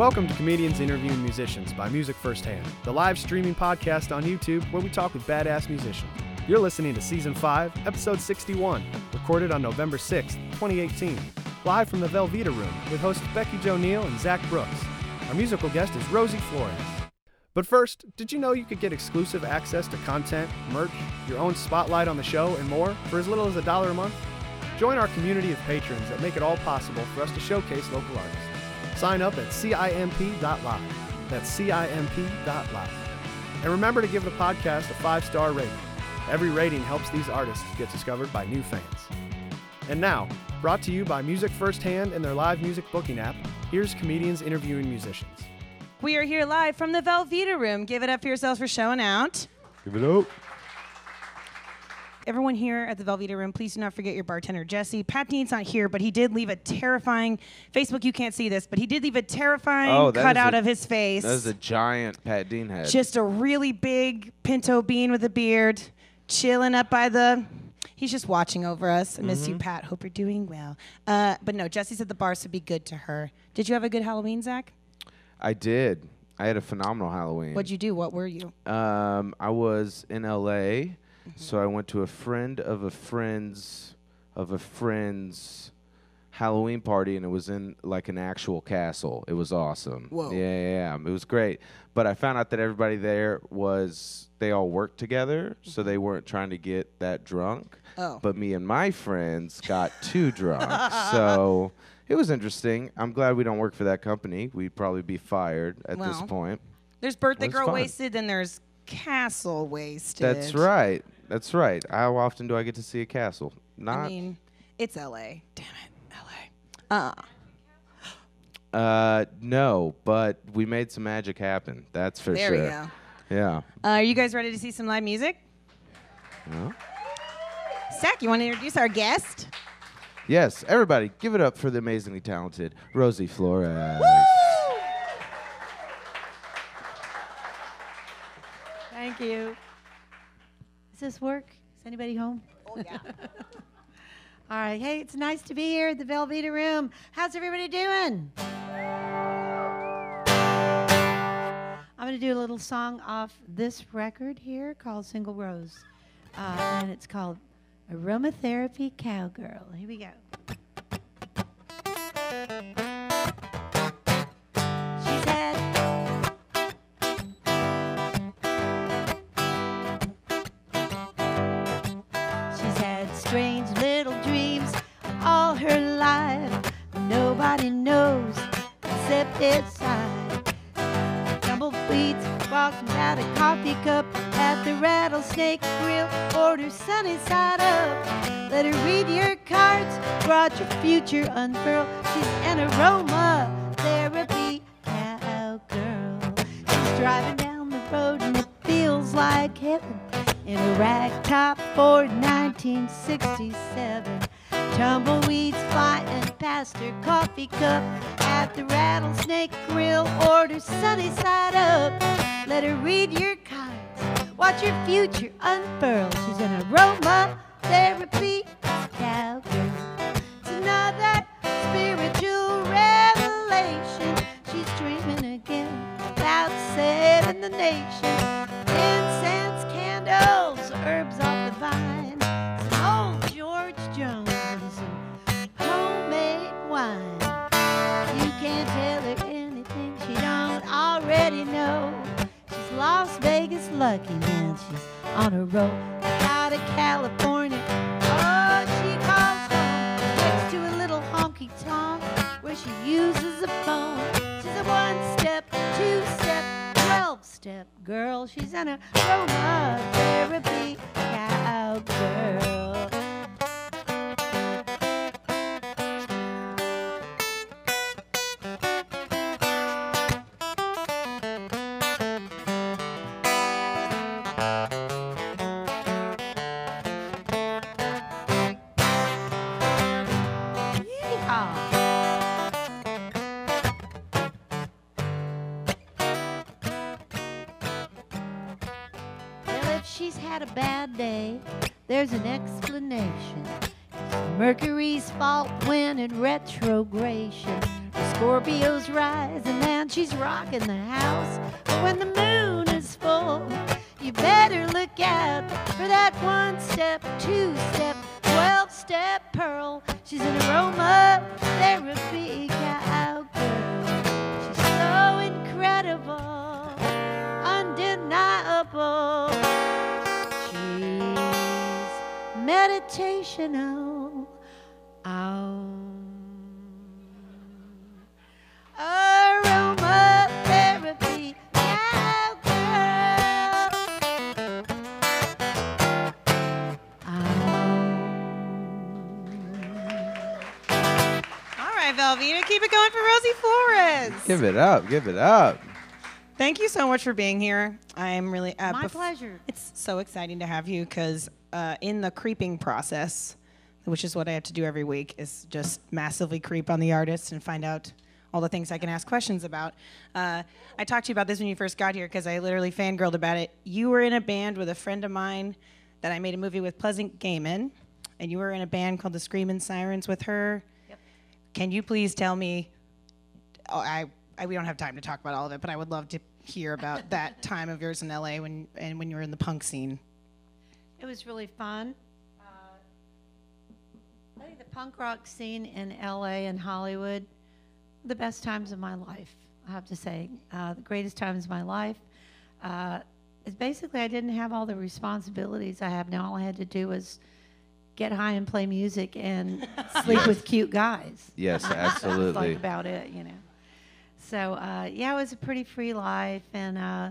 Welcome to Comedians Interviewing Musicians by Music Firsthand, the live streaming podcast on YouTube where we talk with badass musicians. You're listening to Season 5, Episode 61, recorded on November 6th, 2018, live from the Velveeta Room with hosts Becky Joe Neal and Zach Brooks. Our musical guest is Rosie Flores. But first, did you know you could get exclusive access to content, merch, your own spotlight on the show, and more for as little as a dollar a month? Join our community of patrons that make it all possible for us to showcase local artists. Sign up at CIMP.live. That's CIMP.live. And remember to give the podcast a five star rating. Every rating helps these artists get discovered by new fans. And now, brought to you by Music Firsthand and their live music booking app, here's comedians interviewing musicians. We are here live from the Velveeta Room. Give it up for yourselves for showing out. Give it up. Everyone here at the Velveeta Room, please do not forget your bartender, Jesse. Pat Dean's not here, but he did leave a terrifying Facebook. You can't see this, but he did leave a terrifying Oh, cutout a- of his face. That is a giant Pat Dean head. Just a really big pinto bean with a beard, chilling up by the. He's just watching over us. I miss you, Mm-hmm. Pat. Hope you're doing well. Uh, but no, Jesse said the bar should be good to her. Did you have a good Halloween, Zach? I did. I had a phenomenal Halloween. What'd you do? What were you? Um, I was in L.A., Mm-hmm. so I went to a friend of a friend's of a friend's Halloween party, and it was in like an actual castle. It was awesome. Whoa. Yeah, yeah, yeah. It was great. But I found out that everybody there was they all worked together, so they weren't trying to get that drunk. Mm-hmm. Oh. But me and my friends got too drunk, so. It was interesting. I'm glad we don't work for that company. We'd probably be fired at this point. There's birthday girl fun. wasted, and there's castle wasted. That's right. That's right. How often do I get to see a castle? Not. I mean, it's L.A. Damn it, L.A. Uh, uh, no, but we made some magic happen. That's for there sure. There we go. Yeah. Uh, are you guys ready to see some live music? Yeah. Zach, you want to introduce our guest? Yes, everybody, give it up for the amazingly talented Rosie Flores. Woo! Thank you. Does this work? Is anybody home? Oh yeah. All right. Hey, it's nice to be here at the Velveeta Room. How's everybody doing? I'm going to do a little song off this record here called Single Rose. Uh, and it's called Aromatherapy Cowgirl. Here we go. A coffee cup at the Rattlesnake Grill. Order sunny side up. Let her read your cards. Watch your future unfurl. She's an aroma therapy cowgirl. She's driving down the road and it feels like heaven in a ragtop Ford 1967. Tumbleweeds flying past her coffee cup at the Rattlesnake Grill. Order sunny side up. Let her read your cards. Watch your future unfurl. She's an aroma therapy cowgirl. It's another spiritual revelation. She's dreaming again about saving the nation. Las Vegas lucky, man. She's on a roll out of California. Oh, she calls home next to a little honky tonk where she uses a phone. She's a one step, two step, twelve step girl. She's an aromatherapy cowgirl. Had a bad day, there's an explanation. Mercury's fault when in retrogration. Her Scorpios rising and she's rocking the house. But when the moon is full, you better look out for that one step, two step, 12 step pearl. She's an aroma therapy meditational. Um, aromatherapy cowgirl. All right, Velveeta, keep it going for Rosie Flores. Give it up. Give it up. Thank you so much for being here. I am really uh, My bef- pleasure. It's so exciting to have you because uh, in the creeping process, which is what I have to do every week, is just massively creep on the artist and find out all the things I can ask questions about. Uh, I talked to you about this when you first got here because I literally fangirled about it. You were in a band with a friend of mine that I made a movie with, Pleasant Gehman, and you were in a band called the Screaming Sirens with her. Can you please tell me? Oh, I, I we don't have time to talk about all of it, but I would love to hear about that time of yours in LA when and when you were in the punk scene. It was really fun. Uh, I think the punk rock scene in LA and Hollywood, the best times of my life, I have to say. Uh, the greatest times of my life. Uh, it's basically, I didn't have all the responsibilities I have now. All I had to do was get high and play music and sleep with cute guys. Yes, That's absolutely. like about it, you know. So uh, yeah, it was a pretty free life, and uh,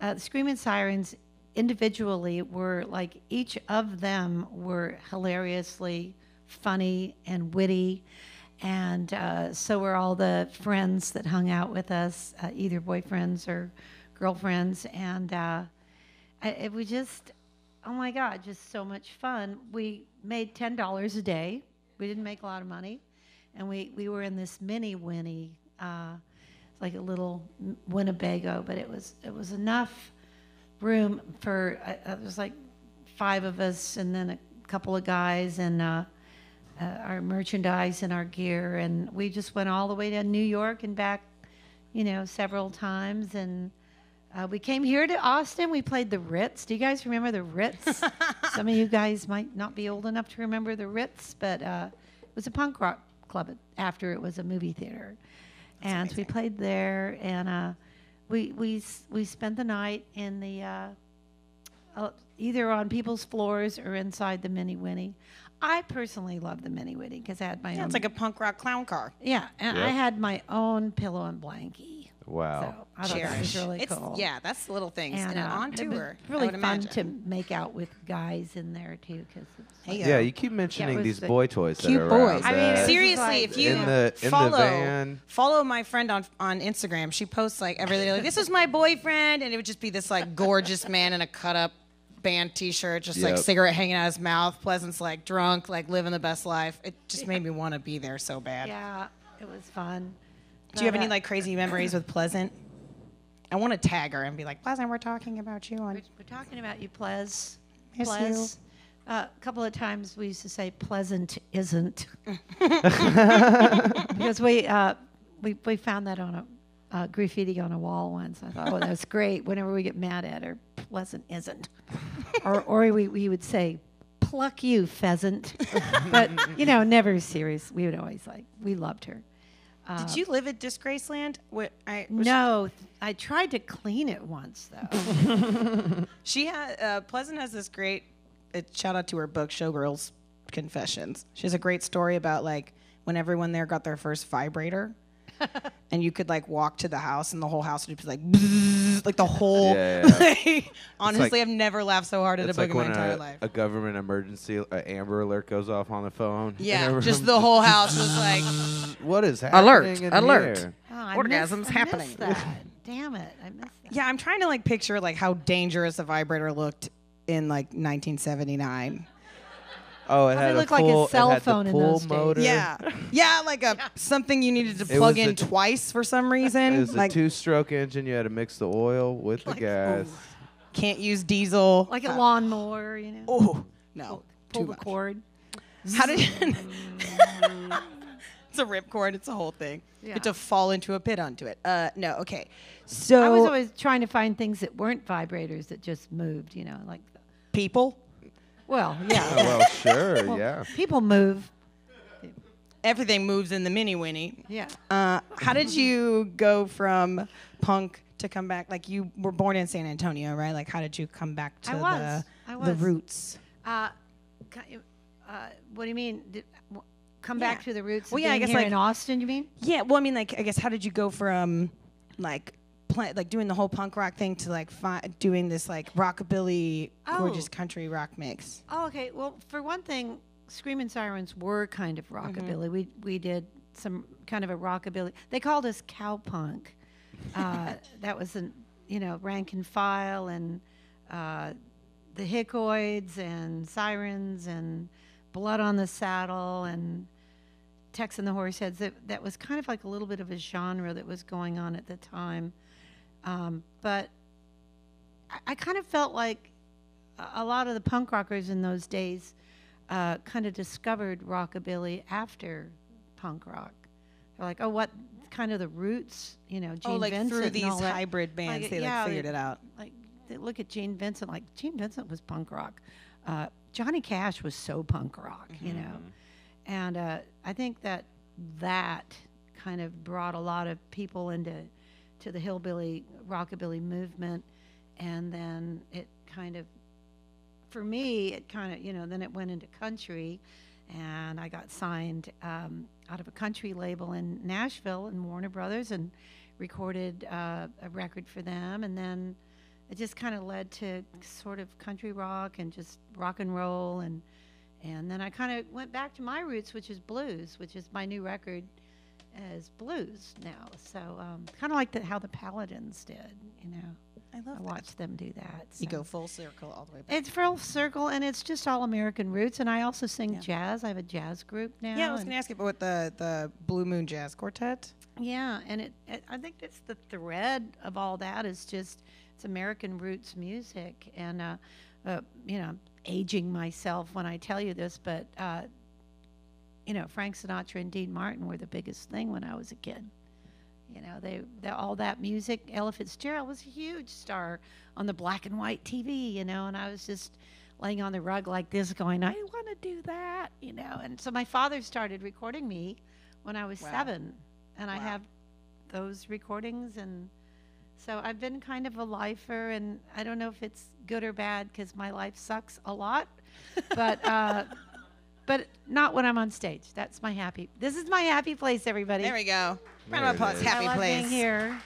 uh, the Screaming Sirens individually were like each of them were hilariously funny and witty, and uh, so were all the friends that hung out with us, uh, either boyfriends or girlfriends, and uh, it was just oh my god, just so much fun. We made ten dollars a day. We didn't make a lot of money, and we we were in this mini Winnie, uh, like a little Winnebago, but it was it was enough room for uh, uh, it was like five of us, and then a couple of guys, and. Uh, uh, our merchandise and our gear, and we just went all the way to New York and back, you know, several times. And uh, we came here to Austin. We played the Ritz. Do you guys remember the Ritz? Some of you guys might not be old enough to remember the Ritz, but uh, it was a punk rock club after it was a movie theater, and we played there. And uh, we we we spent the night in the uh, uh, either on people's floors or inside the Mini Winnie. I personally love the Mini Winnie because I had my Yeah, own. it's like a punk rock clown car. yeah, and I had my own pillow and blankie. Wow. So I thought that really it's, cool. Yeah, that's the little things. And, uh, on it was tour, I really would fun imagine. to make out with guys in there too, because Hey, Yeah, you keep mentioning was these the boy toys that are boys. around. I mean, that- it was Seriously, like- if you In the- in follow follow my friend on on Instagram, she posts like every day like this is my boyfriend, and it would just be this like gorgeous man in a cut up band T-shirt, just like cigarette hanging out his mouth. Pleasant's like drunk, like living the best life. It just made me want to be there so bad. yeah, it was fun. Do you have any uh, like crazy memories with Pleasant? I want to tag her and be like, Pleasant, we're talking about you on. We're, we're talking about you, Plez. Miss Plez. Uh, a couple of times we used to say pleasant isn't because we uh, we we found that on a uh, graffiti on a wall once. I thought, oh, that's great. Whenever we get mad at her, pleasant isn't, or or we we would say, pluck you pheasant, but you know, never serious. We would always like we loved her. Did you live at Disgraceland? What I No, I tried to clean it once though. She had uh, Pleasant has this great uh, shout out to her book Showgirls Confessions. She has a great story about like when everyone there got their first vibrator, and you could like walk to the house and the whole house would be like bzzz, like the whole. Yeah, honestly, like- I've never laughed so hard at a book like in my entire a, life. a government emergency, a Amber Alert goes off on the phone. yeah, everyone- just the whole house was like What is happening Alert, in alert. here? Oh, Orgasms missed, happening. That. Damn it, I missed that. yeah. I'm trying to like picture like how dangerous a vibrator looked in like 1979. Oh, it Probably had looked a like a cell it had phone the in pull those days. motor. Yeah, yeah, like a something you needed to It plug was in a- twice for some It reason. was like a two-stroke engine. You had to mix the oil with the gas. can't use diesel. Like a Uh, lawnmower, you know. Oh no, pull too the much. cord. How did? it's a ripcord. It's a whole thing. You have Yeah. to fall into a pit onto it. Uh, no, okay. So I was always trying to find things that weren't vibrators that just moved, you know, like, people. Well, Oh, yeah. well, sure, Well, yeah. People move. Everything moves in the mini winnie. Yeah. Uh, how did you go from punk to come back? Like you were born in San Antonio, right? Like how did you come back to I was. the I the roots? Uh, uh, what do you mean? Did, w- come back to the roots. Well, of yeah, I guess, here like- in Austin. You mean? Yeah, well, I mean, like, I guess, how did you go from, like, play, like doing the whole punk rock thing to like doing this like rockabilly, gorgeous Oh. country rock mix? Oh, okay. Well, for one thing, Screaming Sirens were kind of Mm-hmm. rockabilly. We we did some kind of a rockabilly. They called us cowpunk. Uh, that was an you know rank and file and uh, the Hickoids and Sirens and Blood on the Saddle and Tex and the Horseheads. That that was kind of like a little bit of a genre that was going on at the time. Um, but I, I kind of felt like a- lot of the punk rockers in those days uh, kind of discovered rockabilly after punk rock. They're like, oh, what kind of the roots, you know, Gene oh, like Vincent through these that. hybrid bands, Like, they yeah, like figured they- it out. Like, they look at Gene Vincent, like Gene Vincent was punk rock. Uh, Johnny Cash was so punk rock, you Mm-hmm. know. And uh, I think that that kind of brought a lot of people into to the hillbilly rockabilly movement, and then it kind of, for me, it kind of you know then it went into country, and I got signed um, out of a country label in Nashville and Warner Brothers, and recorded uh, a record for them, and then it just kind of led to sort of country rock and just rock and roll and and then I kind of went back to my roots, which is blues, which is my new record as blues now. So um, kind of like the, how the Paladins did, you know. I love I watched them do that. You go full circle all the way back. It's full circle, and it's just all American roots. And I also sing Yeah. jazz. I have a jazz group now. yeah, I was gonna ask you about the the Blue Moon Jazz Quartet. Yeah, and it, it I think it's the thread of all that is just it's American roots music, and uh, uh, you know, aging myself when I tell you this, but uh, you know, Frank Sinatra and Dean Martin were the biggest thing when I was a kid. You know, they, they all that music. Ella Fitzgerald was a huge star on the black and white TV. You know, and I was just laying on the rug like this, going, "I want to do that." You know, and so my father started recording me when I was Wow. seven, and I have those recordings and so I've been kind of a lifer, and I don't know if it's good or bad because my life sucks a lot, but uh, but not when I'm on stage. That's my happy. This is my happy place, everybody. There we go. Round of applause. is. I Happy love place. being here.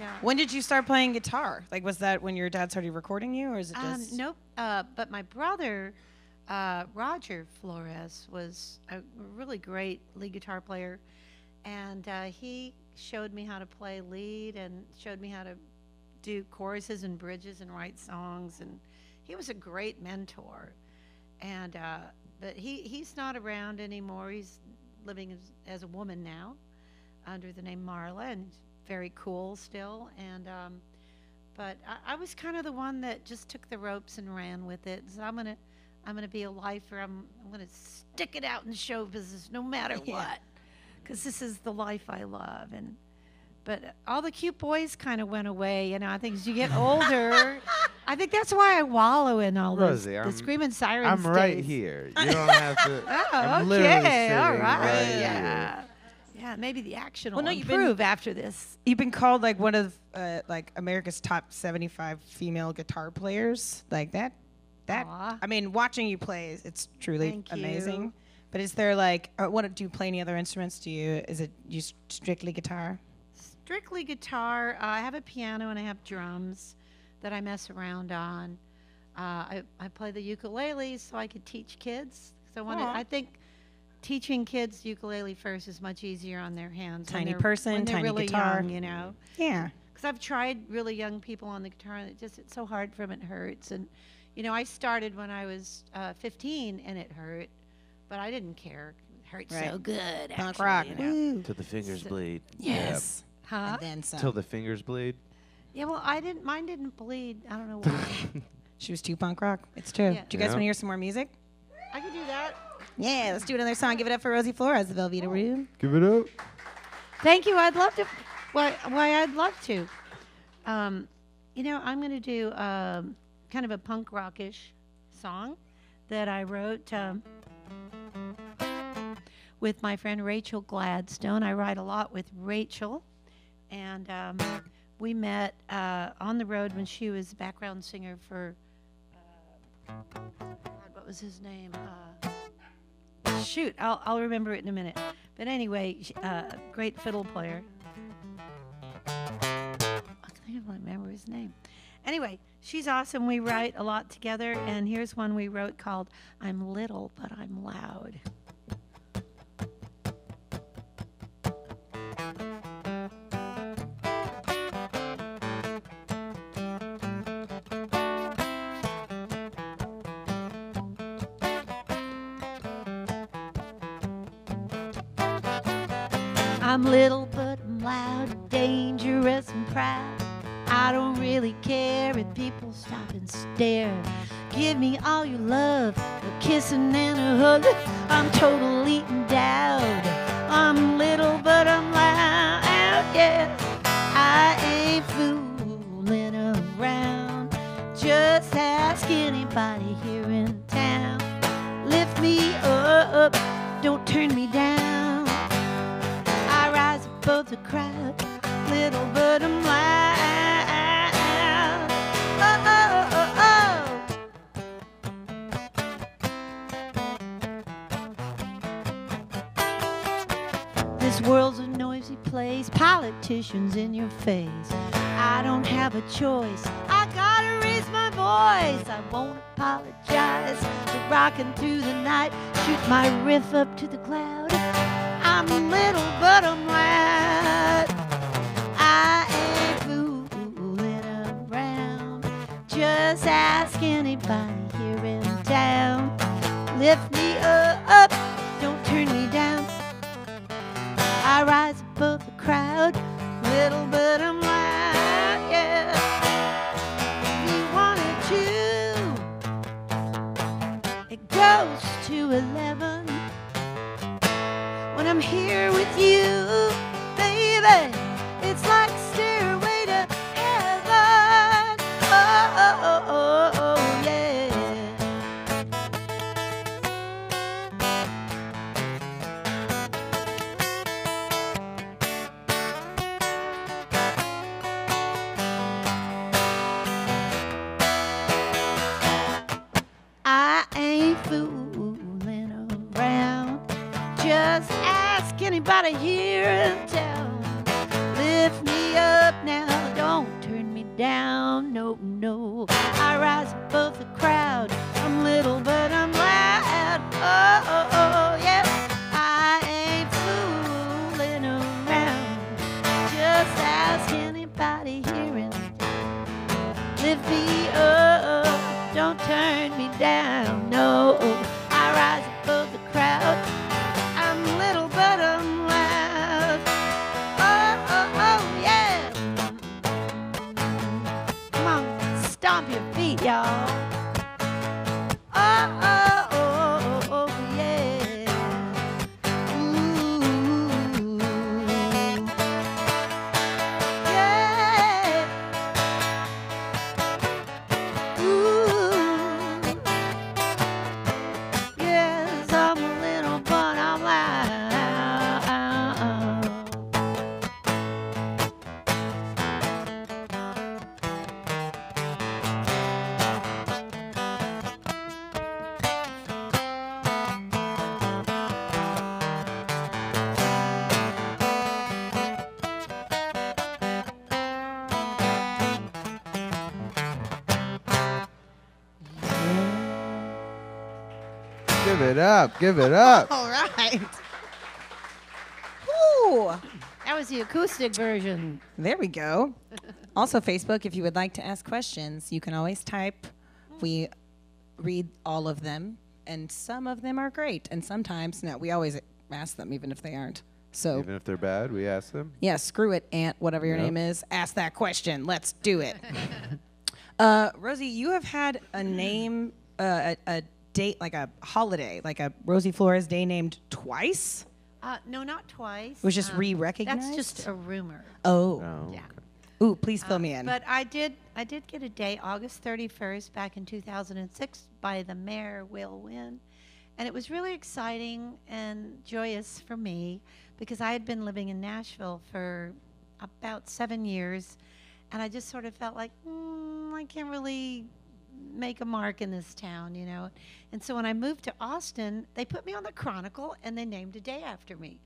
Yeah. When did you start playing guitar? Like, was that when your dad started recording you, or is it Um, just? nope. Uh, but my brother, uh, Roger Flores, was a really great lead guitar player, and uh, he showed me how to play lead and showed me how to do choruses and bridges and write songs, and he was a great mentor. And uh, but he he's not around anymore. He's living as, as a woman now, under the name Marla, and very cool still. And um, but I, I was kind of the one that just took the ropes and ran with it. So I'm gonna, I'm gonna be a lifer. I'm, I'm gonna stick it out in show business no matter Yeah. what, because this is the life I love. And but all the cute boys kind of went away. You know, I think as you get older, I think that's why I wallow in all those Rosie, the I'm- screaming sirens. I'm right days. here. You don't have to. Oh, I'm literally okay, all sitting right, right here. yeah. Yeah, maybe the action will no, you've been- improve after this. You've been called like one of uh, like America's top 75 female guitar players. Like that. That. Aw. I mean, watching you play, it's truly Thank amazing. you. But is there like, uh, what do you play any other instruments? Do you is it you strictly guitar? Strictly guitar. Uh, I have a piano and I have drums that I mess around on. Uh, I, I play the ukulele so I could teach kids. So when it, Aw. I think teaching kids ukulele first is much easier on their hands. when Tiny they're- person, when they're tiny really guitar. young, you know. Yeah. Because I've tried really young people on the guitar, and it just it's so hard for them. It hurts, and you know I started when I was uh, 15, and it hurt, but I didn't care. It hurt so Right. good. Punk actually, rock. you know. Woo. Till the fingers So- bleed. Yes. Huh? And then some. Till the fingers bleed. Yeah, well, I didn't. Mine didn't bleed. I don't know why. she was too punk rock. It's true. Yeah. Do you guys Yeah. want to hear some more music? I could do that. Yeah, let's do another song. Give it up for Rosie Flores, the Velveeta Room. Give it up. Thank you. I'd love to. Why? Why? I'd love to. Um, you know, I'm going to do um, kind of a punk rockish song that I wrote um, with my friend Rachel Gladstone. I write a lot with Rachel, and um, we met uh, on the road when she was background singer for. Uh, what was his name? Uh, shoot, I'll, I'll remember it in a minute. But anyway, uh, great fiddle player. I can't even remember his name. Anyway, she's awesome. We write a lot together, and here's one we wrote called I'm Little But I'm Loud. I'm little but I'm loud, dangerous and proud. I don't really care if people stop and stare. Give me all your love, a kissing and a hug. I'm totally choice. I gotta raise my voice. I won't apologize for rocking through the night. Shoot my riff up to the cloud. I'm little, but I'm loud. I ain't fooling around. Just ask anybody here in town. Lift me up, don't turn me down. I rise above the crowd, little but I'm to eleven. It up. Give it up. All right. Whew. That was the acoustic version. There we go. Also, Facebook, if you would like to ask questions, you can always type. We read all of them, and some of them are great, and sometimes, no, we always ask them, even if they aren't. So, Even if they're bad, we ask them. yeah, screw it, Aunt, whatever your Yep. name is. Ask that question. Let's do it. uh, Rosie, you have had a name, uh, a, a date, like a holiday, like a Rosie Flores Day named twice? Uh, no, not twice. It was just Um, re-recognized? That's just a rumor. Oh. Oh, Yeah. Ooh, please fill me in. But I did I did get a day August 31st back in 2006 by the mayor Will Wynn. And it was really exciting and joyous for me because I had been living in Nashville for about 7 years and I just sort of felt like mm, I can't really make a mark in this town, you know. And so when I moved to Austin, they put me on the Chronicle and they named a day after me.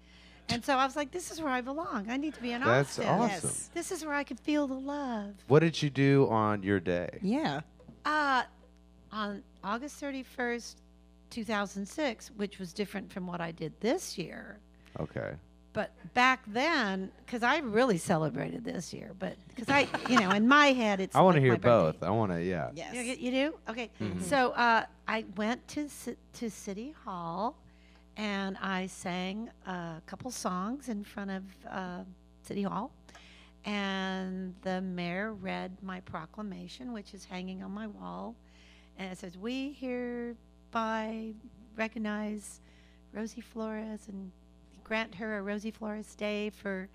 And so I was like, this is where I belong. I need to be in That's Austin. awesome. Yes. This is where I can feel the love. What did you do on your day? yeah. Uh, on August 31st, 2006, which was different from what I did this year. Okay. But back then, because I really celebrated this year, but because I, you know, in my head, it's. I want to like hear my birthday. both. I want to, yeah. Yes. You, you do? Okay. So uh, I went to to City Hall, and I sang a couple songs in front of uh, City Hall, and the mayor read my proclamation, which is hanging on my wall, and it says, "We hereby recognize Rosie Flores and grant her a Rosie Flores Day for."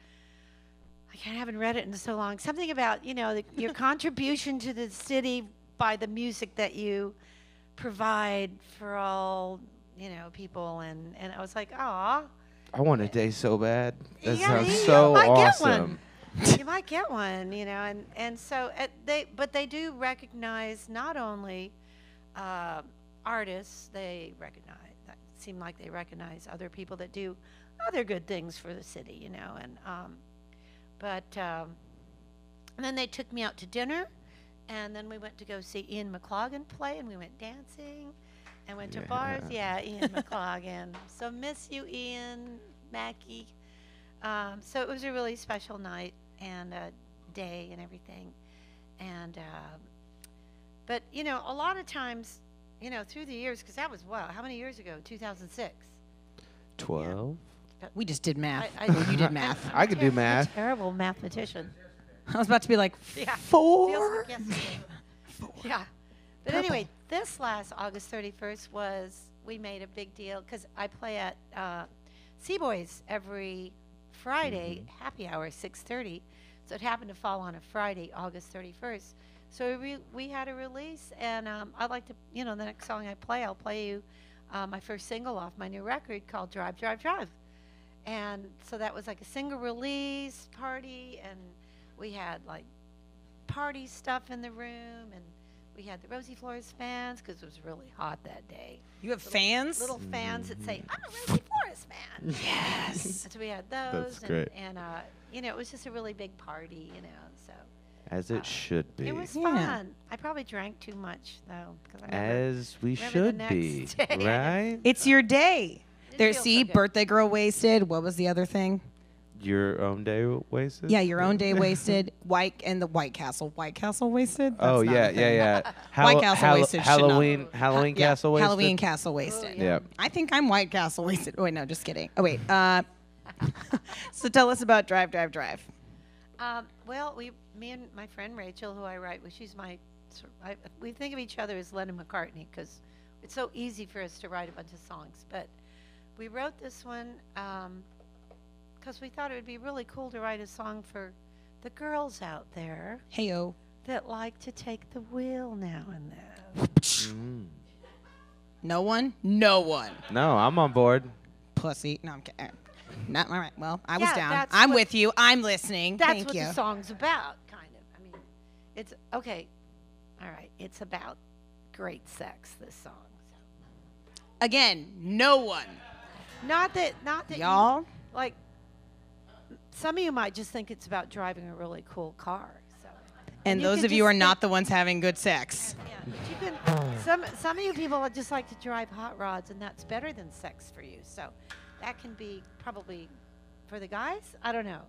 I can't- haven't read it in so long. Something about you know the, your contribution to the city by the music that you provide for all you know people, and and I was like, ah, I want a day so bad. That Yeah, sounds you so might get awesome. one. you might get one, you know, and and so uh, they but they do recognize not only uh, artists, they recognize that seem like they recognize other people that do other good things for the city, you know, and um, but um, and then they took me out to dinner, and then we went to go see Ian McLagan play, and we went dancing, and went to bars. Yeah, Ian McLagan. So miss you, Ian Mackey. Um, so it was a really special night and a day and everything, and um, but you know a lot of times, you know through the years, because that was wow, how many years ago? 2006. 12? We just did math. I- I- Well, you did math. I could do I'm a math. Terrible mathematician. I was about to be like, Yeah. four? Feels like yesterday. Yeah. But anyway, this last August 31st was, we made a big deal because I play at uh, C-Boy's every Friday, happy hour, 6.30. So it happened to fall on a Friday, August 31st. So we, we had a release, and um, I'd like to, you know, the next song I play, I'll play you uh, my first single off my new record called Drive, Drive, Drive. And so that was like a single release party, and we had like party stuff in the room, and we had the Rosie Flores fans because it was really hot that day. You have fans? Little fans that say, "I'm a Rosie Flores fan." Yes. so we had those, and, great. and uh, you know, it was just a really big party, you know. So As it should be. it was Yeah. fun. I probably drank too much though, because I never As we should be. day. Right? It's your day. Didn't There's feel so see, birthday girl wasted. What was the other thing? Your own day wasted? Yeah, your own day wasted. White and the White Castle. White Castle wasted. That's Oh not a yeah, yeah, thing. yeah. White Castle Hallo- wasted should not- Halloween, Halloween Yeah, Castle wasted. Halloween Castle wasted. yeah. Yeah. I think I'm White Castle wasted. Oh, wait, no, just kidding. Oh wait. Uh, so tell us about Drive, Drive, Drive. Um, well, we, me and my friend Rachel, who I write with, she's my, I, we think of each other as Lennon McCartney because it's so easy for us to write a bunch of songs. But we wrote this one because we thought it would be really cool to write a song for the girls out there Heyo. that like to take the wheel now and then. Mm. No one. No one. No, I'm on board. Pussy. No, I'm kidding. Not all right. Well, I was down. I'm what- with you. I'm listening. That's Thank what you. the song's about, kind of. I mean, it's okay. All right, it's about great sex. This song. So. Again, no one. Not that, not that you- Y'all. like some of you might just think it's about driving a really cool car. So, And you those of you are not the ones having good sex. yeah, but you can. Some some of you people just like to drive hot rods, and that's better than sex for you. So, that can be probably for the guys. I don't know.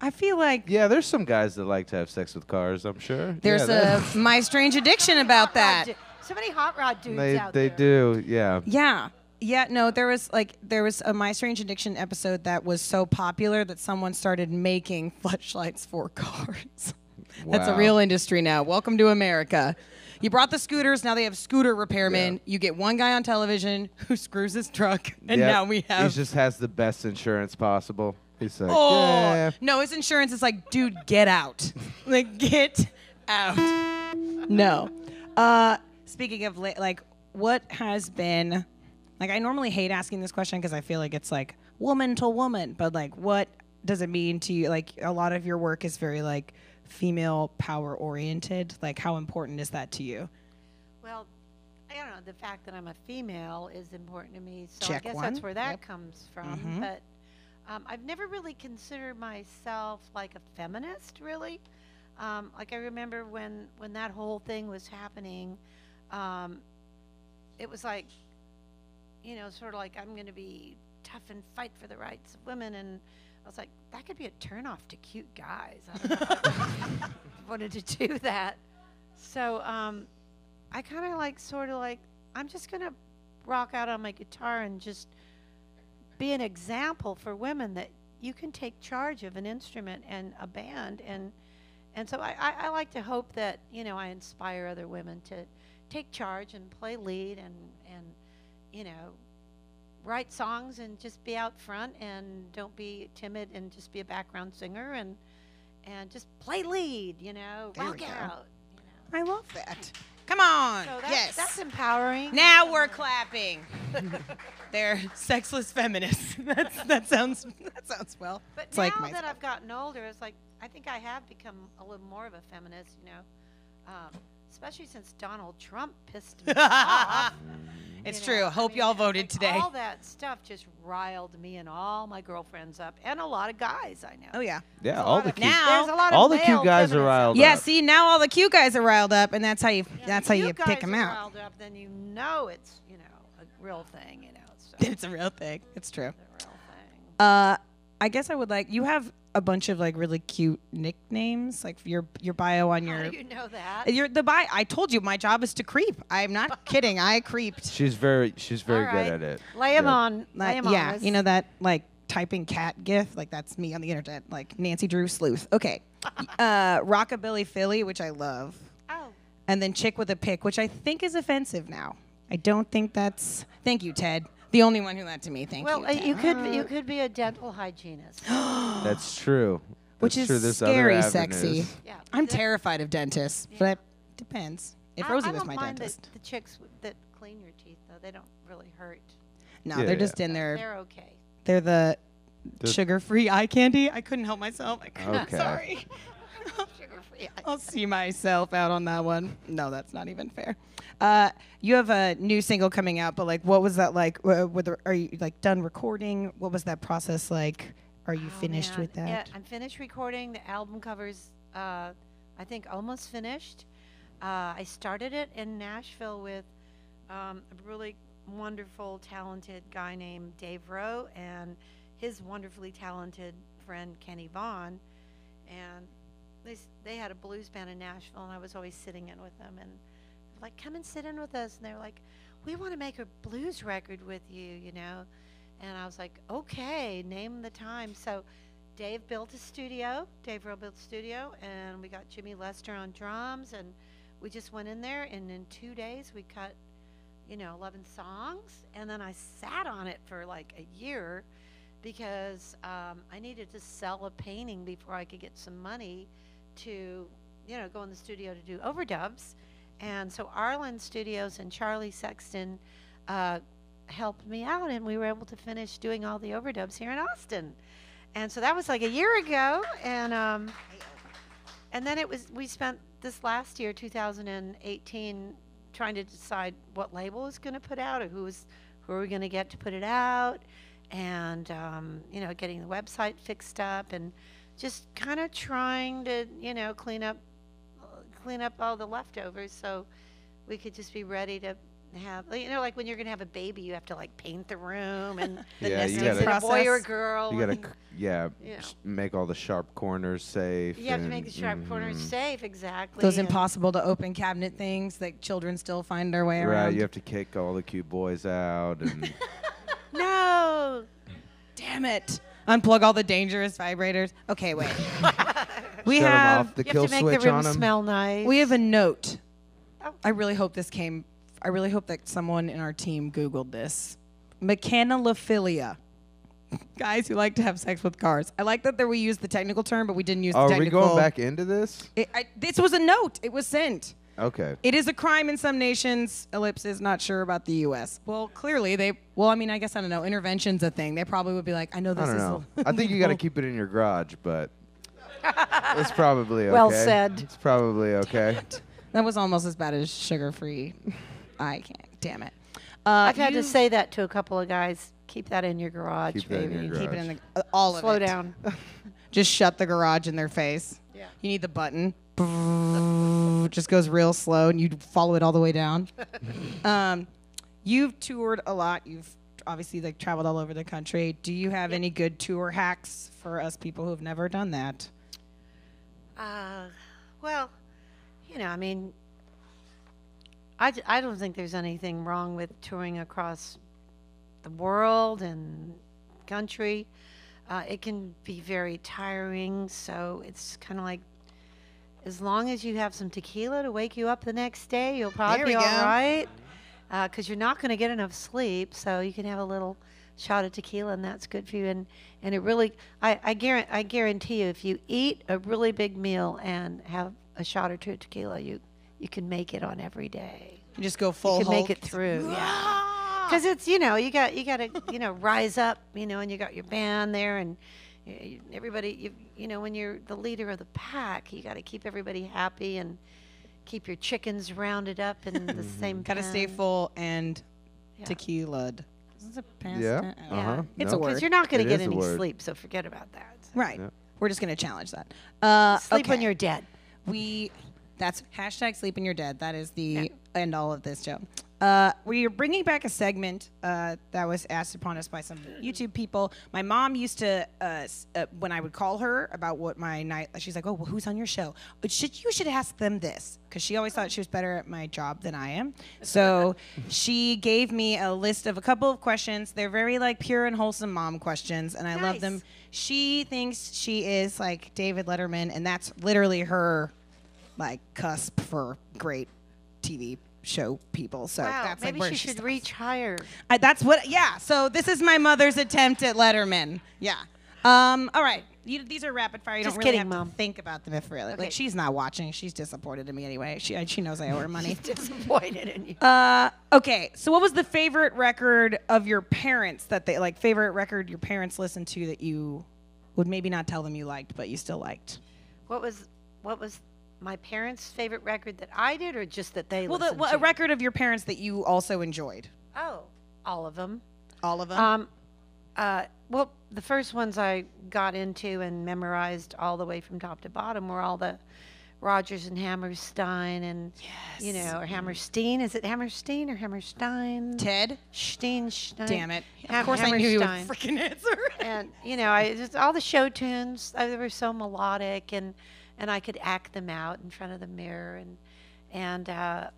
I feel like Yeah, there's some guys that like to have sex with cars. I'm sure. there's yeah, a my strange addiction about that. Hot so many hot rod dudes They out they there. do. Yeah. Yeah. Yeah, no, there was like there was a My Strange Addiction episode that was so popular that someone started making flashlights for cars. That's a Wow. real industry now. Welcome to America. You brought the scooters. Now they have scooter repairmen. You get one guy on television who screws his truck, and Yep. now we have. He just has the best insurance possible. He's like, oh yeah. no, his insurance is like, dude, get out. like, get out. No. Uh, speaking of like, what has been like? I normally hate asking this question because I feel like it's like woman to woman, but like, what does it mean to you? Like, a lot of your work is very like female power oriented. Like, how important is that to you? Well, I don't know. The fact that I'm a female is important to me, so Check I guess one. that's where that Yep. comes from. Mhm. But um, I've never really considered myself like a feminist, really. Um, like I remember when when that whole thing was happening, um, it was like, you know, sort of like I'm going to be tough and fight for the rights of women, and I was like, that could be a turnoff to cute guys. I wanted to do that. So um, I kind of like sort of like I'm just gonna rock out on my guitar and just be an example for women that you can take charge of an instrument and a band and and so I, I, I like to hope that you know I inspire other women to take charge and play lead and you know write songs and just be out front and don't be timid and just be a background singer and and just play lead you know There rock out you know I love that. Come on. so that's, yes. that's empowering. Now we're clapping. They're sexless feminists. That's, that sounds that sounds well. But It's now like that. I've gotten older, it's like I think I have become a little more of a feminist. You know, um, especially since Donald Trump pissed me off. It's you true. know. I Hope mean, y'all voted like today. All that stuff just riled me and all my girlfriends up, and a lot of guys I know. Oh yeah. Yeah, There's all the cute, Now- There's a lot of all the cute male guys are feminism. riled Yeah. up. See, now all the cute guys are riled up, and that's how you Yeah, that's how you guys pick them are out. Riled up, then you know it's you know a real thing. You know, so it's a real thing. It's true. it's a real thing. Uh, I guess I would like you have a bunch of like really cute nicknames, like your your bio on How your. do you know that? Your the bio. I told you my job is to creep. I'm not kidding. I creeped. She's very, she's very All good at it. Lay 'em Yep. on. Lay Like, 'em on yeah, us. you know that like typing cat gif, like that's me on the internet, like Nancy Drew sleuth. Okay, uh, rockabilly Philly, which I love, Oh. and then chick with a pick, which I think is offensive now. I don't think that's. Thank you, Ted. The only one who lied to me. Thank Well, you. uh, Ted. you could you could be a dental hygienist. That's true. Which is true. There's other scary sexy. Yeah. I'm terrified of dentists, but it depends. If I- Rosie I was don't my mind dentist, The, the chicks w- that clean your teeth, though, they don't really hurt. no, Yeah, they're yeah. just in there. They're okay. They're the The- sugar-free eye candy. I couldn't help myself. I couldn't. Okay. Sorry. Sugar-free. I'll see myself out on that one. No, that's not even fair. Uh, you have a new single coming out, but like, what was that like? Whether are you like done recording? What was that process like? Are you Oh, finished man. with that? Yeah, I'm finished recording. The album covers, uh, I think, almost finished. Uh, I started it in Nashville with um, a really wonderful, talented guy named Dave Roe and his wonderfully talented friend Kenny Vaughan. And they, they had a blues band in Nashville, and I was always sitting in with them. And like, come and sit in with us. And they were like, we want to make a blues record with you, you know. And I was like, okay, name the time. So Dave built a studio. Dave Roe built a studio, and we got Jimmy Lester on drums, and we just went in there, and in two days we cut, you know, 11 songs, and then I sat on it for like a year because um, I needed to sell a painting before I could get some money to, you know, go in the studio to do overdubs. And so Arlyn Studios and Charlie Sexton uh, helped me out, and we were able to finish doing all the overdubs here in Austin. And so that was like a year ago, and um, and then it was we spent this last year, 2018, trying to decide what label was going to put out, or who was who are we going to get to put it out, and um, you know, getting the website fixed up, and just kind of trying to you know clean up clean up all the leftovers so we could just be ready to have you know like when you're gonna have a baby you have to like paint the room and The Yeah, you nesting is gotta, a boy or girl you gotta, and yeah, Yeah. s- make all the sharp corners safe. you have to make the sharp corners mhm. safe exactly Those and- impossible to open cabinet things that children still find their way Right, around. you have to kick all the cute boys out, and no Damn it. Unplug all the dangerous vibrators. Okay, wait. We Shut 'em have off the You kill have to make switch the room on 'em? smell nice. we have a note. Oh. I really hope this came. I really hope that someone in our team Googled this. Mechanophilia. Guys who like to have sex with cars. I like that there we used the technical term, but we didn't use Are the we technical. going back into this? It, I, this was a note. It was sent. Okay. It is a crime in some nations. Ellipsis not sure about the U.S. Well, clearly they. Well, I mean, I guess I don't know. Intervention's a thing. They probably would be like, I know this I don't is. know. a- I think you got to keep it in your garage, but it's probably okay. Well said. It's probably okay. That was almost as bad as sugar-free. I can't. Damn it. Uh, I've had to say that to a couple of guys. Keep that in your garage, Keep that in baby. your Keep it in the uh, all of Slow it. down. Just shut the garage in their face. Yeah. You need the button. Just goes real slow, and you follow it all the way down. um, you've toured a lot. You've obviously like traveled all over the country. Do you have any good tour hacks for us people who have never done that? Uh, well, you know, I mean, I, d- I don't think there's anything wrong with touring across the world and country. Uh, it can be very tiring, so it's kind of like as long as you have some tequila to wake you up the next day, you'll probably There be all go. right. Because you're not going to get enough sleep, so you can have a little shot of tequila, and that's good for you. And and it really, I I guarantee, I guarantee you, if you eat a really big meal and have a shot or two of tequila, you you can make it on every day. You just go full. You can make it through. Yeah. Ah! Because it's you know you got you got to you know rise up you know and you got your band there and y- y- everybody you you know when you're the leader of the pack you got to keep everybody happy and keep your chickens rounded up in the same. Gotta stay full and Yeah. tequila. Is this a past Yeah. tense? I don't Yeah. Uh-huh. It's No. a word. Because you're not going It to get is a any word. sleep, so forget about that. Right. Yeah. We're just gonna challenge that. Uh, Sleep when okay. you're dead. We that's hashtag sleep when you're dead. That is the end all of this, Joe. Uh, we are bringing back a segment uh, that was asked upon us by some YouTube people. My mom used to, uh, uh, when I would call her about what my night, she's like, "Oh, well, who's on your show? Uh, Should you should ask them this?" Because she always thought she was better at my job than I am. So she gave me a list of a couple of questions. They're very like pure and wholesome mom questions, and I love them. She thinks she is like David Letterman, and that's literally her like cusp for great TV show people. So wow, that's maybe like where she she should stops. reach higher. I, that's what. Yeah. So this is my mother's attempt at Letterman. Yeah. Um. All right. You, these are rapid fire. You Just don't really kidding, have Mom. to think about them if really. Okay. Like she's not watching. She's disappointed in me anyway. She she knows I owe her money. Disappointed in you. Uh, okay. So, what was the favorite record of your parents that they like? Favorite record your parents listened to that you would maybe not tell them you liked, but you still liked? What was what was my parents' favorite record that I did, or just that they Well, the, well, a record of your parents that you also enjoyed. Oh, all of them. All of them. Um, uh, well, the first ones I got into and memorized all the way from top to bottom were all the Rodgers and Hammerstein and you know or Hammerstein. Is it Hammerstein or Hammerstein? Ted. Stein. Stein. Damn it. Ham- of course, I knew you would freaking answer. and you know, I just all the show tunes. I, they were so melodic, and and I could act them out in front of the mirror, and and uh,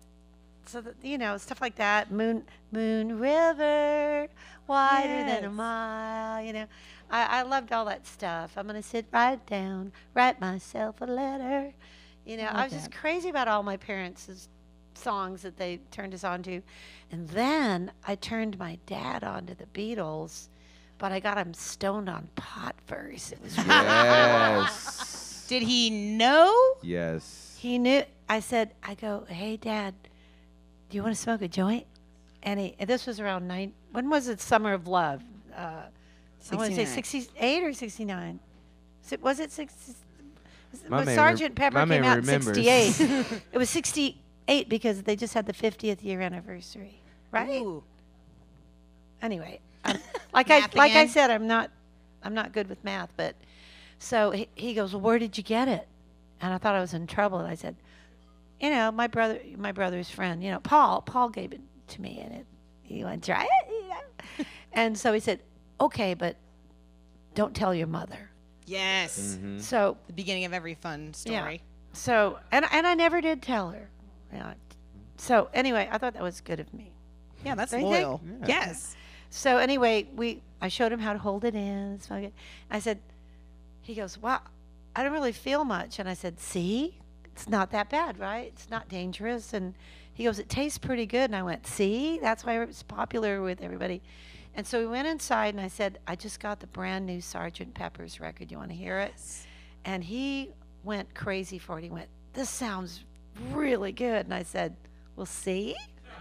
so that, you know stuff like that. Moon Moon River, wider than a mile. You know, I, I loved all that stuff. I'm gonna sit right down, write myself a letter. You know, I was just crazy about all my parents' songs that they turned us on to. And then I turned my dad on to the Beatles, but I got him stoned on pot first. It was Yes. Did he know? yes. He knew. I said, I go, hey, Dad, do you want to smoke a joint? And, he, and this was around nine. When was it? Summer of Love. Uh, I want to say 68 or 69. Was it, was it 60? My was man Sergeant re- Pepper my came man out remembers. in 68. it was 68 because they just had the 50th year anniversary, right? Ooh. anyway, I'm, like I Math like I said, I'm not I'm not good with math, but so he, he goes, well, "Where did you get it?" And I thought I was in trouble, and I said, "You know, my brother, my brother's friend, you know, Paul. Paul gave it to me, and it. You want to try it?" You know? and so he said, "Okay, but don't tell your mother." Yes. Mhm. So The beginning of every fun story. Yeah. story. so and and I never did tell her. Yeah. So anyway, I thought that was good of me. Yeah, that's Don't loyal. Yeah. Yes. So anyway, we I showed him how to hold it in. smoke it. I said, he goes, wow. I don't really feel much. And I said, see, it's not that bad, right? It's not dangerous. And he goes, it tastes pretty good. And I went, see, that's why it's popular with everybody. And so we went inside and I said, I just got the brand new Sergeant Pepper's record. You want to hear it? And he went crazy for it. He went, this sounds really good. And I said, well, see?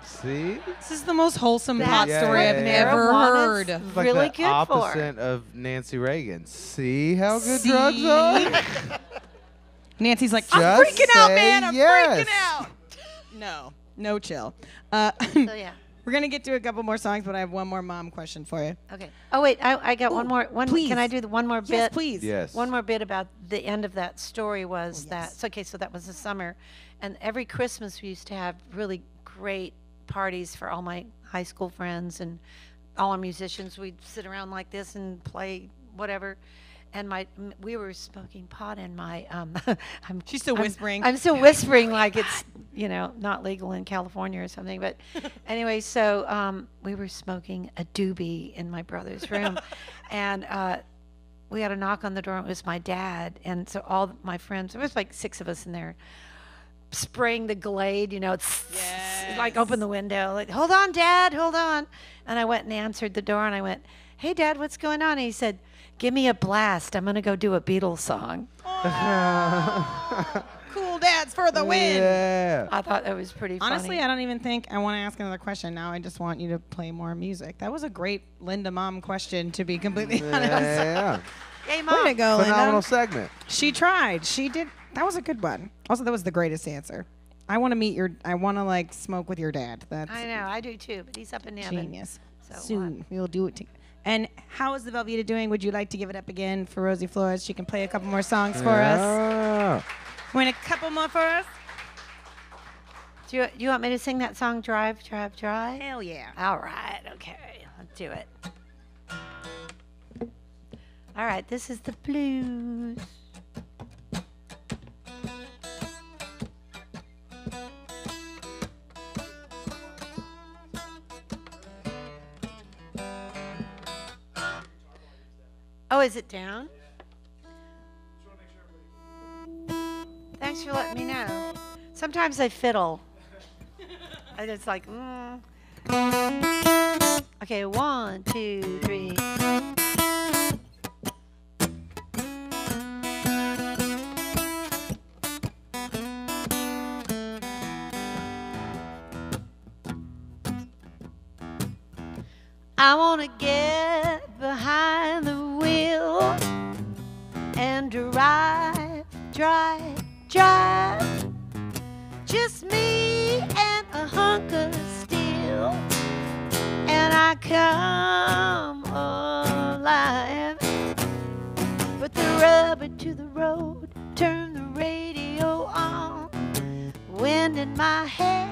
See? This is the most wholesome That's pot story yeah, I've yeah. ever Marijuana's heard. It's like really the good for. opposite of Nancy Reagan. See how good drugs are? Nancy's like, I'm freaking out, man. I'm yes." freaking out. No, no chill. Uh, So, yeah. we're gonna get to a couple more songs, but I have one more mom question for you. Okay. Oh, wait, I, I got one more. One, please. Can I do the one more bit? Yes, please. yes. One more bit about the end of that story was Oh, that so, okay, so that was the summer, and every Christmas we used to have really great parties for all my high school friends and all our musicians. We'd sit around like this and play whatever. And my m- we were smoking pot in my um I'm She's still I'm- whispering. I'm still whispering like it's you know not legal in California or something. But anyway, so um, we were smoking a doobie in my brother's room, and uh, we had a knock on the door. and It was my dad, and so all my friends. There was like six of us in there, spraying the Glade. You know, it's like open the window. Like, hold on, Dad, hold on. And I went and answered the door, and I went, "Hey, Dad, what's going on?" And he said. Give me a blast. I'm going to go do a Beatles song. Cool dads for the win. Yeah. I thought that was pretty funny. Honestly, I don't even think I want to ask another question. Now I just want you to play more music. That was a great Linda mom question, to be completely honest. Yeah. Hey, Way Mom. to go, Phenomenal Linda. segment. She tried. She did. That was a good one. Also, that was the greatest answer. I want to meet your. I want to like smoke with your dad. That's I know, I do too, but he's up in heaven. genius. So, uh, Soon we'll do it. To- and how is the Velveeta doing? Would you like to give it up again for Rosie Flores? She can play a couple more songs for us. Yeah. Win a couple more for us. Do you, you want me to sing that song, Drive, Drive, Drive? Hell yeah. All right, okay, let's do it. All right, this is the blues. Oh, is it down? Thanks for letting me know. Sometimes I fiddle. And it's like, mm. Okay, one, two, three. I want to get drive, drive, drive. Just me and a hunk of steel, and I come alive. Put the rubber to the road, turn the radio on. Wind in my hair,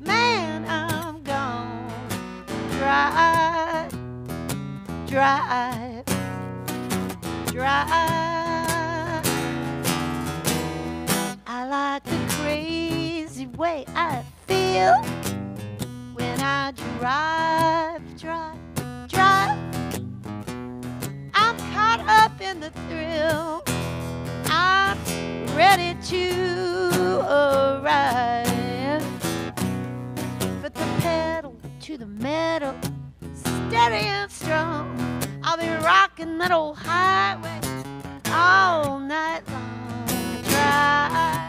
man, I'm gone. Drive, drive, drive. Crazy way I feel when I drive, drive, drive. I'm caught up in the thrill. I'm ready to arrive. Put the pedal to the metal, steady and strong. I'll be rocking that old highway all night long. Drive,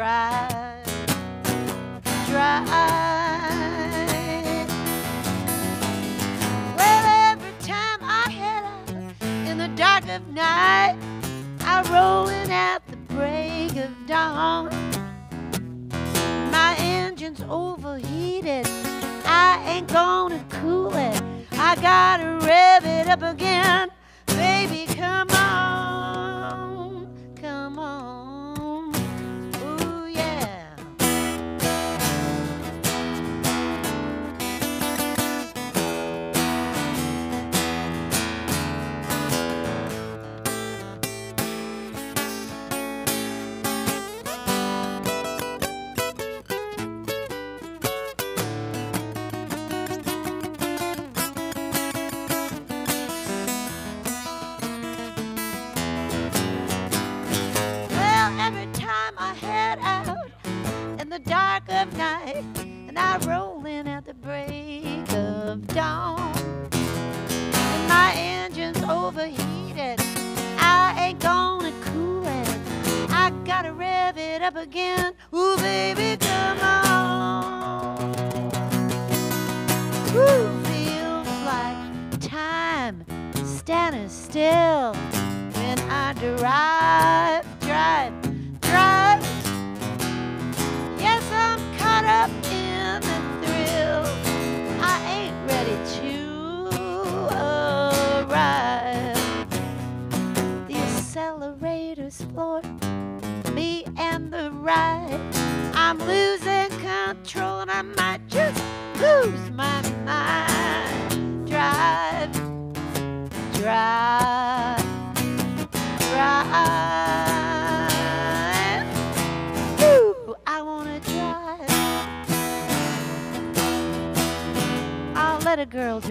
drive, drive. Well, every time I head out in the dark of night, I roll in at the break of dawn. My engine's overheated. I ain't gonna cool it. I gotta rev it up again. Baby, come on.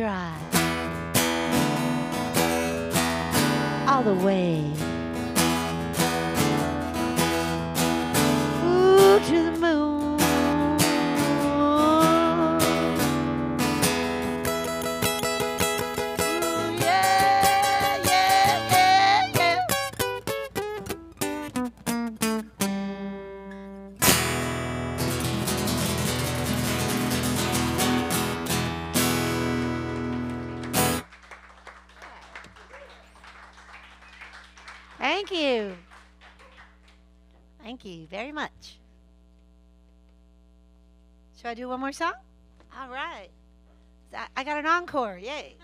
Drive all the way. Ooh, to the moon. Very much. Should I do one more song? All right. I- I got an encore. Yay.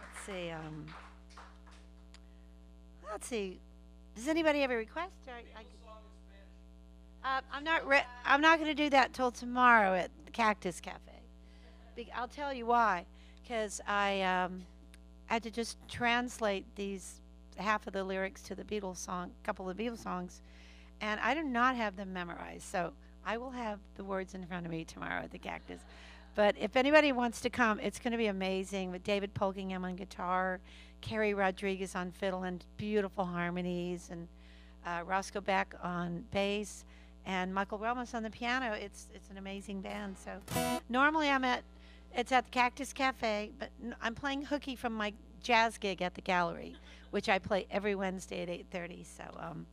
Let's see. Um, let's see. Does anybody have a request? Or I, I, uh, I'm not. Re- I'm not going to do that till tomorrow at the Cactus Cafe. Be- I'll tell you why. Because I um, had to just translate these half of the lyrics to the Beatles song, couple of Beatles songs, and I do not have them memorized. So I will have the words in front of me tomorrow at the Cactus. But if anybody wants to come, it's going to be amazing with David Pulkingham on guitar, Carrie Rodriguez on fiddle and beautiful harmonies, and uh, Roscoe Beck on bass, and Michael Ramos on the piano. It's it's an amazing band. So normally I'm at it's at the Cactus Cafe, but n- I'm playing hooky from my jazz gig at the gallery, which I play every Wednesday at 8:30. So um,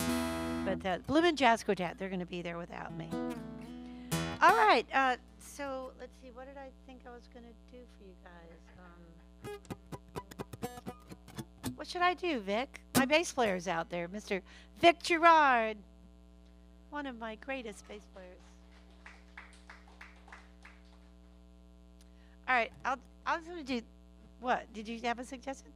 but uh, Blue Moon Jazz Quartet, they're going to be there without me. All right. Uh, so let's see. What did I think I was going to do for you guys? Um, what should I do, Vic? My bass player's out there, Mr. Vic Gerard, one of my greatest bass players. All right. I'll. I was going to do. What? Did you have a suggestion?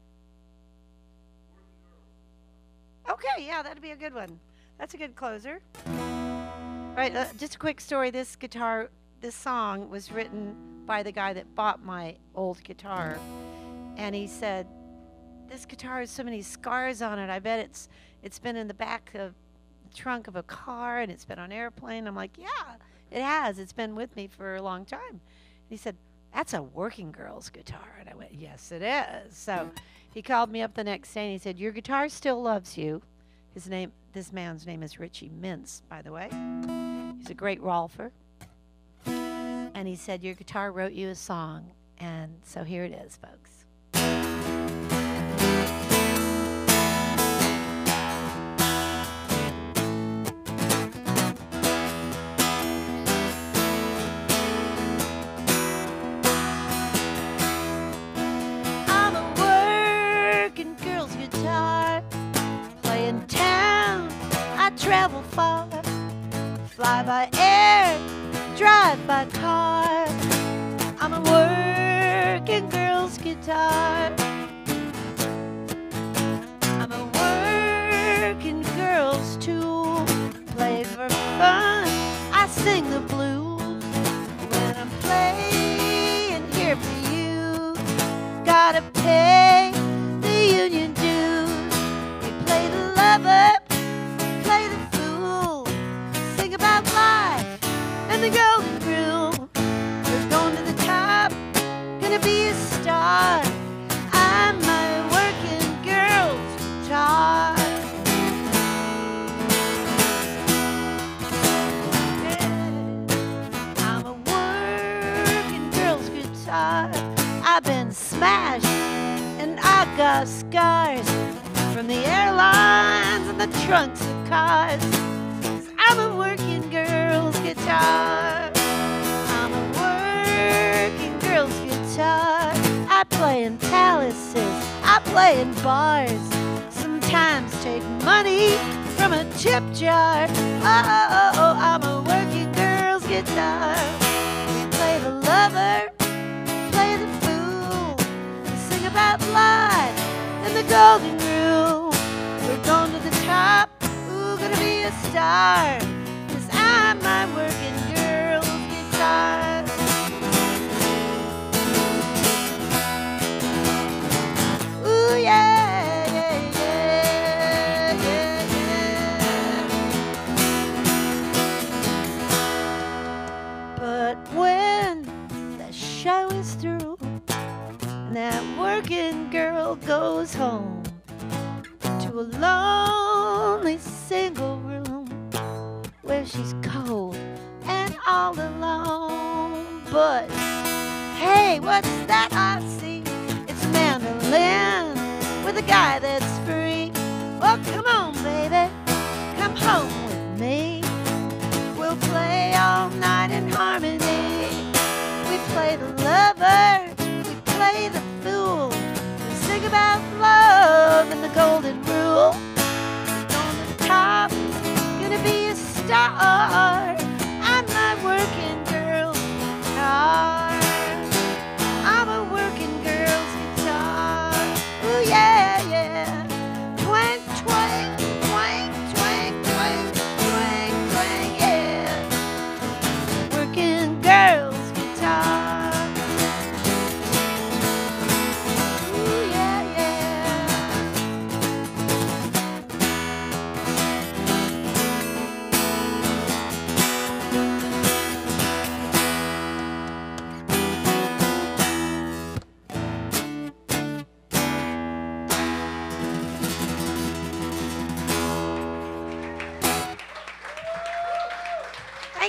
Okay. Yeah, that'd be a good one. That's a good closer. All right, uh, just a quick story. This guitar, this song was written by the guy that bought my old guitar. And he said, This guitar has so many scars on it. I bet it's it's been in the back of the trunk of a car and it's been on airplane. I'm like, Yeah, it has. It's been with me for a long time. And he said, That's a working girl's guitar. And I went, Yes, it is. So he called me up the next day and he said, Your guitar still loves you. His name, this man's name is Richie Mintz, by the way. He's a great rolfer. And he said, Your guitar wrote you a song. And so here it is, folks. Fly by air, drive by car. I'm a working girl's guitar. I'm a working girl's tool, play for fun. I sing the blues when I'm playing here for you. Gotta pay smashed and I got scars. from the airlines and the trunks of cars. 'Cause I'm a working girl's guitar. I'm a working girl's guitar. I play in palaces, I play in bars. Sometimes take money from a tip jar. Oh, Oh, oh, oh, I'm a working girl's guitar. We play the lover, about life and the golden rule. We're going to the top, ooh, gonna be a star. Cause I'm my working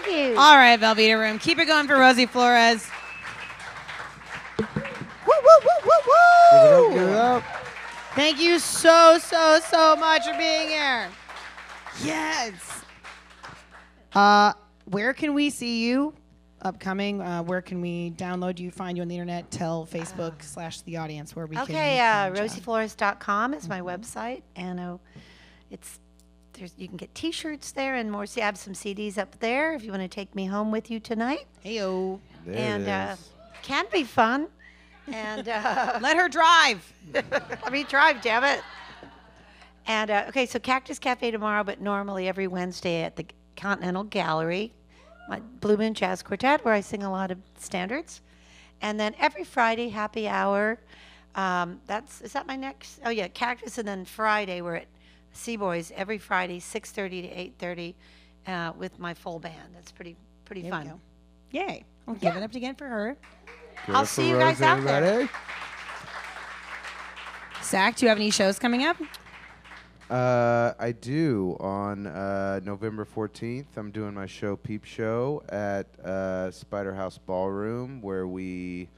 Thank you. All right, Velveeta Room. Keep it going for Rosie Flores. Woo, woo, woo, woo, woo. Give it up, give it up. Thank you so, so, so much for being here. Yes. Uh, where can we see you upcoming? Uh, where can we download you, find you on the internet? Tell Facebook slash the audience where we Okay, can. uh, rosieflores.com is my website, and uh, it's there's you can get T-shirts there and more. See, I have some CDs up there if you want to take me home with you tonight, Heyo. There and it uh, can be fun. And uh, Let her drive. let me drive, damn it. And uh, okay, so Cactus Cafe tomorrow, but normally every Wednesday at the Continental Gallery, my Blue Moon Jazz Quartet, where I sing a lot of standards. And then every Friday, happy hour. Um, that's is that my next? Oh yeah, Cactus, and then Friday we're at C-Boy's every Friday, 6:30 to 8:30, uh, with my full band. That's pretty pretty There we fun. go. Yay. Well, give it up again for her. Give I'll for see you guys Rose, out there. everybody. Zach, do you have any shows coming up? Uh, I do on uh, November 14th. I'm doing my show Peep Show at uh, Spider House Ballroom, where we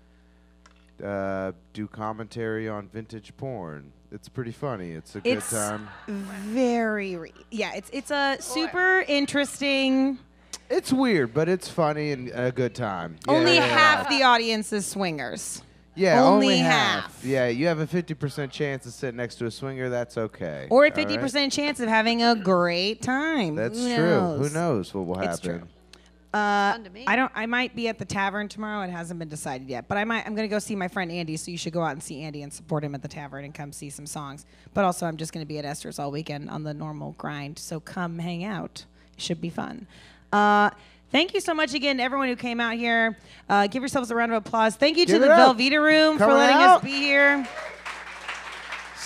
uh, do commentary on vintage porn. It's pretty funny. It's a good It's time. very, re- yeah, it's it's a super interesting. It's weird, but it's funny and a good time. Yeah, only yeah, half the audience is swingers. Yeah, only only half. Yeah, you have a 50% chance to sit next to a swinger. That's okay. Or a 50% chance of having a great time. That's Who true. knows? Who knows what will happen? It's true. Uh, Fun to me. I don't. I might be at the tavern tomorrow. It hasn't been decided yet, but I might. I'm gonna go see my friend Andy. So you should go out and see Andy and support him at the tavern and come see some songs. But also, I'm just gonna be at Esther's all weekend on the normal grind. So come hang out. It should be fun. Uh, thank you so much again to everyone who came out here. Uh, give yourselves a round of applause. Thank you Give to the up. Velveeta Room for letting out. us be here.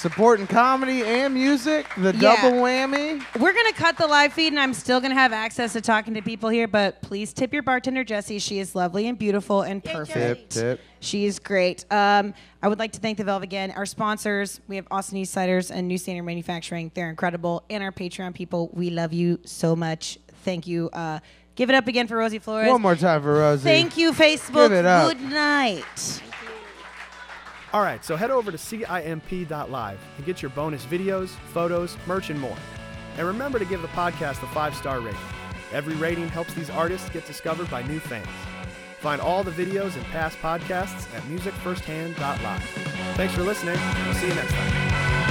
Supporting comedy and music, the Yeah. double whammy. We're gonna cut the live feed, and I'm still gonna have access to talking to people here. But please tip your bartender Jessie. She is lovely and beautiful and perfect. Tip, tip. She is great. Um, I would like to thank the Velvet again. Our sponsors, we have Austin East Ciders and New Standard Manufacturing. They're incredible. And our Patreon people, we love you so much. Thank you. Uh, give it up again for Rosie Flores. One more time for Rosie. Thank you, Facebook. Give it up. Good night. All right, so head over to CIMP.live and get your bonus videos, photos, merch, and more. And remember to give the podcast a five star rating. Every rating helps these artists get discovered by new fans. Find all the videos and past podcasts at musicfirsthand.live. Thanks for listening. We'll see you next time.